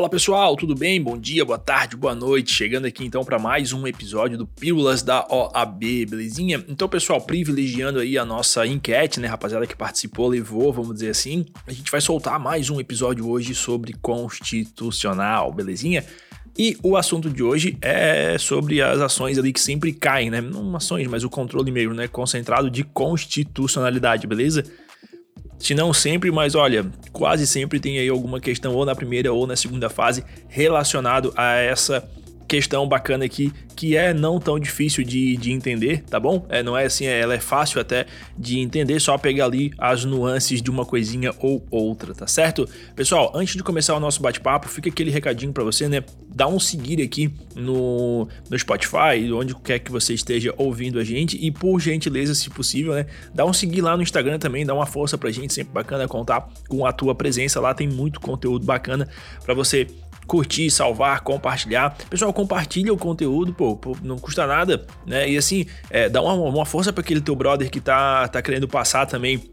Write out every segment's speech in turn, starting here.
Fala pessoal, tudo bem? Bom dia, boa tarde, boa noite. Chegando aqui então para mais um episódio do Pílulas da OAB, belezinha? Então, pessoal, privilegiando aí a nossa enquete, né, rapaziada que participou, levou, vamos dizer assim, a gente vai soltar mais um episódio hoje sobre constitucional, belezinha? E o assunto de hoje é sobre as ações ali que sempre caem, né? Não ações, mas o controle mesmo, né? Concentrado de constitucionalidade, beleza? Se não sempre, mas olha, quase sempre tem aí alguma questão ou na primeira ou na segunda fase relacionado a essa questão bacana aqui que é não tão difícil de, de entender, tá bom? É, não é assim, é, ela é fácil até de entender, só pegar ali as nuances de uma coisinha ou outra, tá certo? Pessoal, antes de começar o nosso bate-papo, fica aquele recadinho para você, né? Dá um seguir aqui no, no Spotify, onde quer que você esteja ouvindo a gente e por gentileza, se possível, né? Dá um seguir lá no Instagram também, dá uma força pra gente, sempre bacana contar com a tua presença lá, tem muito conteúdo bacana para você curtir, salvar, compartilhar. Pessoal, compartilha o conteúdo, pô, pô não custa nada, né? E assim, é, dá uma, uma força para aquele teu brother que tá, tá querendo passar também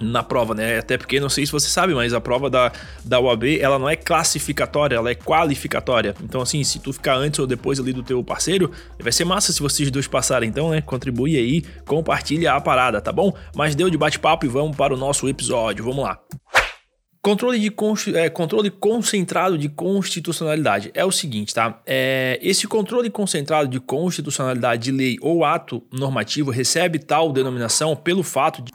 na prova, né? Até porque não sei se você sabe, mas a prova da, da UAB, ela não é classificatória, ela é qualificatória. Então, assim, se tu ficar antes ou depois ali do teu parceiro, vai ser massa se vocês dois passarem. Então, né? Contribui aí, compartilha a parada, tá bom? Mas deu de bate-papo e vamos para o nosso episódio. Vamos lá. Controle, de é, controle concentrado de constitucionalidade é o seguinte, tá? É, esse controle concentrado de constitucionalidade de lei ou ato normativo recebe tal denominação pelo fato de,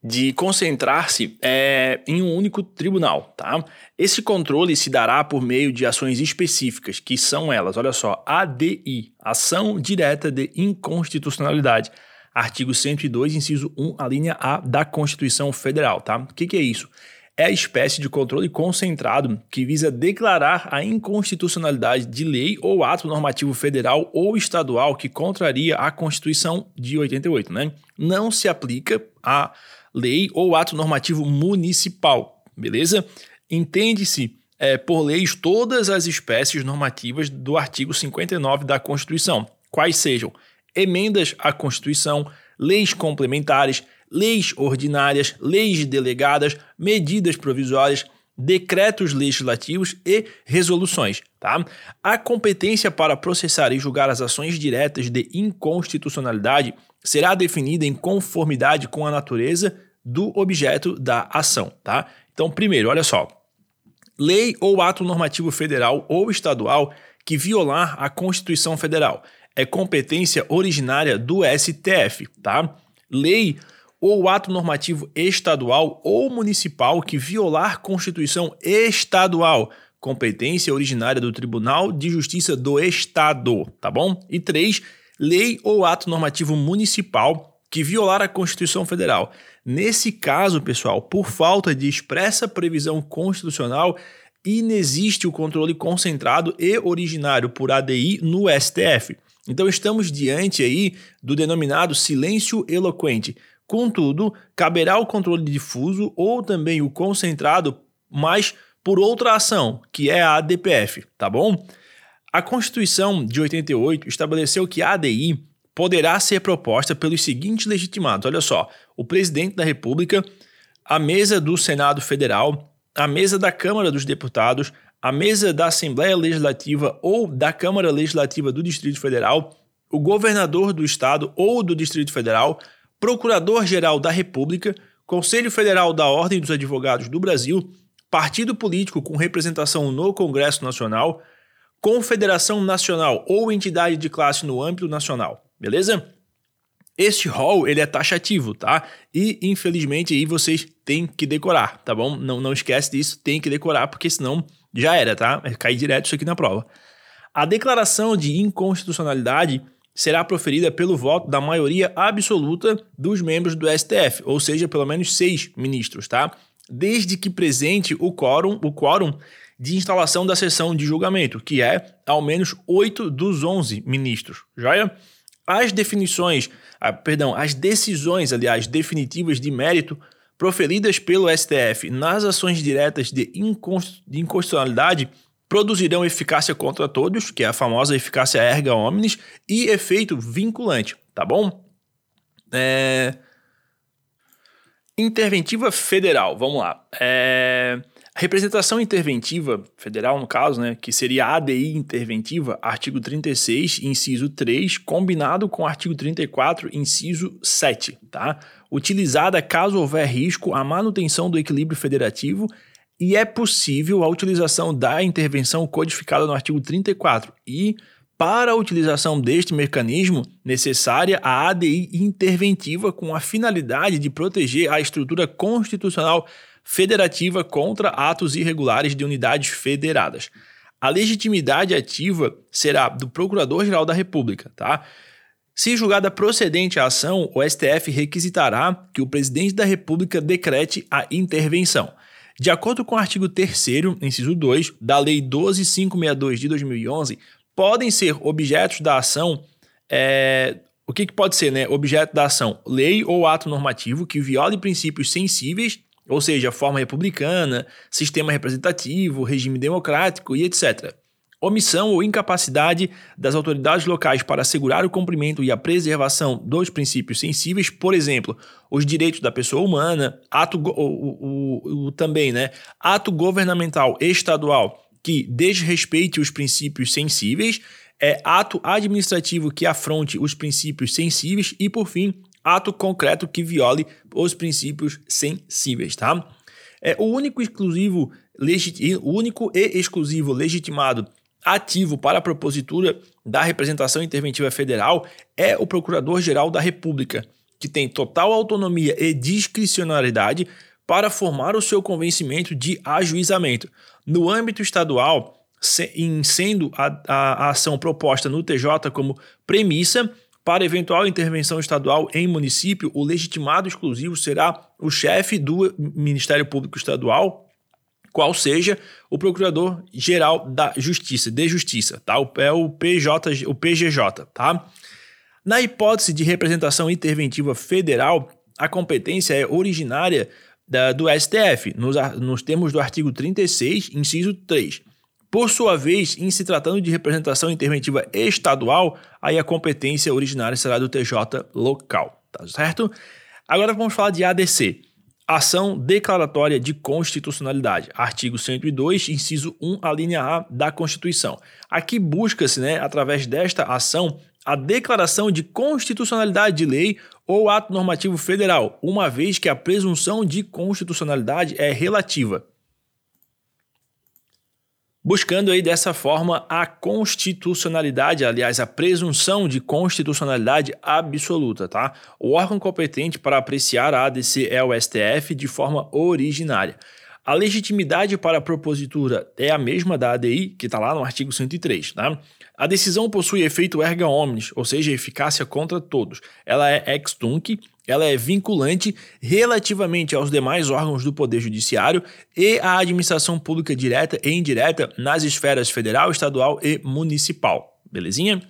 de concentrar-se é, em um único tribunal, tá? Esse controle se dará por meio de ações específicas, que são elas, olha só, ADI, Ação Direta de Inconstitucionalidade artigo 102, inciso 1, a linha A da Constituição Federal, tá? O que, que é isso? É a espécie de controle concentrado que visa declarar a inconstitucionalidade de lei ou ato normativo federal ou estadual que contraria a Constituição de 88, né? Não se aplica a lei ou ato normativo municipal, beleza? Entende-se é, por leis todas as espécies normativas do artigo 59 da Constituição, quais sejam emendas à Constituição, leis complementares, leis ordinárias, leis delegadas, medidas provisórias, decretos legislativos e resoluções. Tá? A competência para processar e julgar as ações diretas de inconstitucionalidade será definida em conformidade com a natureza do objeto da ação. Tá? Então, primeiro, olha só. Lei ou ato normativo federal ou estadual que violar a Constituição Federal é competência originária do STF, tá? Lei ou ato normativo estadual ou municipal que violar Constituição estadual, competência originária do Tribunal de Justiça do Estado, tá bom? E três, lei ou ato normativo municipal que violar a Constituição Federal. Nesse caso, pessoal, por falta de expressa previsão constitucional, inexiste o controle concentrado e originário por ADI no STF. Então estamos diante aí do denominado silêncio eloquente. Contudo, caberá o controle difuso ou também o concentrado, mas por outra ação, que é a ADPF, tá bom? A Constituição de 88 estabeleceu que a ADI poderá ser proposta pelos seguintes legitimados. Olha só, o presidente da República, a mesa do Senado Federal, a mesa da Câmara dos Deputados, a mesa da Assembleia Legislativa ou da Câmara Legislativa do Distrito Federal, o governador do estado ou do Distrito Federal, Procurador-Geral da República, Conselho Federal da Ordem dos Advogados do Brasil, partido político com representação no Congresso Nacional, confederação nacional ou entidade de classe no âmbito nacional, beleza? Este rol ele é taxativo, tá? E infelizmente aí vocês têm que decorar, tá bom? Não, não esquece disso, tem que decorar porque senão já era, tá? Cai direto isso aqui na prova. A declaração de inconstitucionalidade será proferida pelo voto da maioria absoluta dos membros do STF, ou seja, pelo menos seis ministros, tá? Desde que presente o quórum, o quórum de instalação da sessão de julgamento, que é ao menos oito dos onze ministros, joia? As definições, ah, perdão, as decisões, aliás, definitivas de mérito proferidas pelo STF nas ações diretas de inconstitucionalidade produzirão eficácia contra todos, que é a famosa eficácia erga omnes, e efeito vinculante, tá bom? É... Interventiva federal, vamos lá. É... representação interventiva federal, no caso, né, que seria a ADI interventiva, artigo 36, inciso 3, combinado com o artigo 34, inciso 7, tá? Utilizada caso houver risco à manutenção do equilíbrio federativo e é possível a utilização da intervenção codificada no artigo 34 e para a utilização deste mecanismo, necessária a ADI interventiva com a finalidade de proteger a estrutura constitucional federativa contra atos irregulares de unidades federadas. A legitimidade ativa será do Procurador-Geral da República, tá? Se julgada procedente a ação, o STF requisitará que o presidente da República decrete a intervenção. De acordo com o artigo 3, inciso 2, da Lei 12562 de 2011, podem ser objetos da ação. É, o que, que pode ser, né? Objeto da ação: lei ou ato normativo que viole princípios sensíveis ou seja, forma republicana, sistema representativo, regime democrático e etc. Omissão ou incapacidade das autoridades locais para assegurar o cumprimento e a preservação dos princípios sensíveis, por exemplo, os direitos da pessoa humana, ato o, o, o, também, né, ato governamental estadual que desrespeite os princípios sensíveis, é ato administrativo que afronte os princípios sensíveis e, por fim, ato concreto que viole os princípios sensíveis, tá? É o único exclusivo, o único e exclusivo legitimado ativo para a propositura da representação interventiva federal é o Procurador-Geral da República, que tem total autonomia e discricionariedade para formar o seu convencimento de ajuizamento. No âmbito estadual, em sendo a, a, a ação proposta no TJ como premissa, para eventual intervenção estadual em município, o legitimado exclusivo será o chefe do Ministério Público Estadual, qual seja o Procurador-Geral da Justiça, de Justiça, tá? É o PJ, o PGJ, tá? Na hipótese de representação interventiva federal, a competência é originária da, do STF, nos, nos termos do artigo 36, inciso 3. Por sua vez, em se tratando de representação interventiva estadual, aí a competência originária será do TJ local, tá certo? Agora vamos falar de ADC. Ação declaratória de constitucionalidade, artigo 102, inciso 1, a linha A da Constituição. Aqui busca-se, né, através desta ação, a declaração de constitucionalidade de lei ou ato normativo federal, uma vez que a presunção de constitucionalidade é relativa buscando aí dessa forma a constitucionalidade, aliás, a presunção de constitucionalidade absoluta, tá? O órgão competente para apreciar a ADC é o STF de forma originária. A legitimidade para a propositura é a mesma da ADI, que está lá no artigo 103, tá? A decisão possui efeito erga omnes, ou seja, eficácia contra todos. Ela é ex tunc ela é vinculante relativamente aos demais órgãos do Poder Judiciário e à administração pública direta e indireta nas esferas federal, estadual e municipal. Belezinha?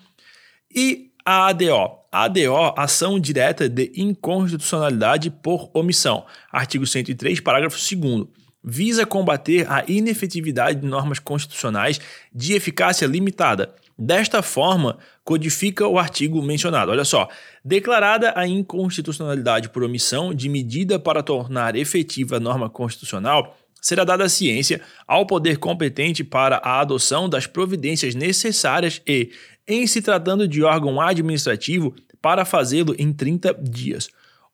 E a ADO. A ADO, ação direta de inconstitucionalidade por omissão. Artigo 103, parágrafo 2 visa combater a inefetividade de normas constitucionais de eficácia limitada Desta forma, codifica o artigo mencionado. Olha só. Declarada a inconstitucionalidade por omissão de medida para tornar efetiva a norma constitucional, será dada a ciência ao poder competente para a adoção das providências necessárias e, em se tratando de órgão administrativo, para fazê-lo em 30 dias.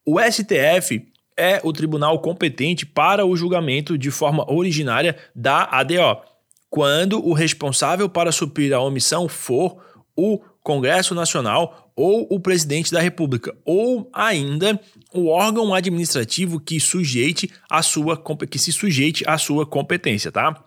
O STF é o tribunal competente para o julgamento de forma originária da ADO quando o responsável para suprir a omissão for o Congresso Nacional ou o presidente da República, ou ainda o órgão administrativo que sujeite a sua que se sujeite à sua competência, tá?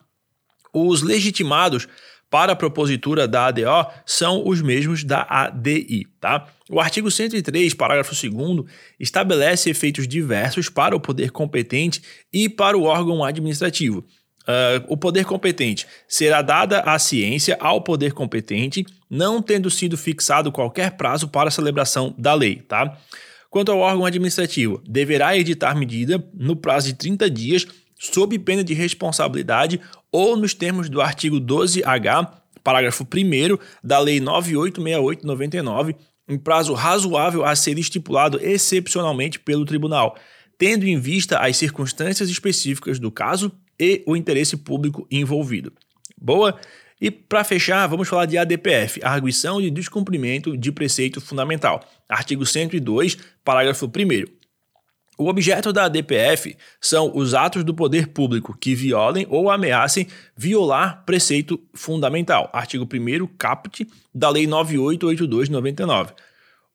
Os legitimados para a propositura da ADO são os mesmos da ADI, tá? O artigo 103, parágrafo 2 estabelece efeitos diversos para o poder competente e para o órgão administrativo. Uh, o poder competente será dada a ciência ao poder competente, não tendo sido fixado qualquer prazo para a celebração da lei, tá? Quanto ao órgão administrativo, deverá editar medida no prazo de 30 dias, sob pena de responsabilidade ou nos termos do artigo 12H, parágrafo 1 da Lei 9868/99, em prazo razoável a ser estipulado excepcionalmente pelo tribunal, tendo em vista as circunstâncias específicas do caso e o interesse público envolvido. Boa? E para fechar, vamos falar de ADPF, arguição de descumprimento de preceito fundamental. Artigo 102, parágrafo 1 o objeto da ADPF são os atos do poder público que violem ou ameacem violar preceito fundamental. Artigo 1 caput da Lei 9882 de 99.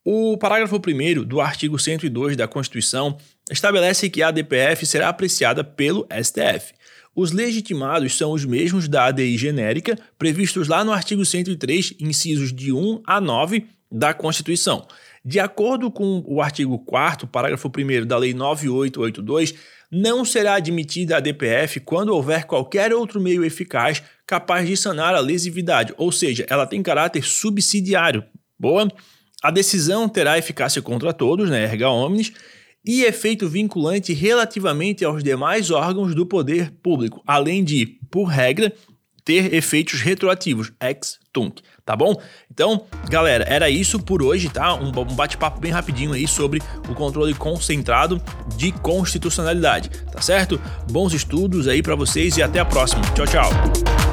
O parágrafo 1 do artigo 102 da Constituição estabelece que a ADPF será apreciada pelo STF. Os legitimados são os mesmos da ADI genérica, previstos lá no artigo 103, incisos de 1 a 9 da Constituição. De acordo com o artigo 4 parágrafo 1 da Lei 9882, não será admitida a DPF quando houver qualquer outro meio eficaz capaz de sanar a lesividade, ou seja, ela tem caráter subsidiário. Boa? A decisão terá eficácia contra todos, né, erga omnes, e efeito vinculante relativamente aos demais órgãos do poder público, além de, por regra, ter efeitos retroativos, ex tunc, tá bom? Então, galera, era isso por hoje, tá? Um, bate-papo bem rapidinho aí sobre o controle concentrado de constitucionalidade, tá certo? Bons estudos aí para vocês e até a próxima. Tchau, tchau.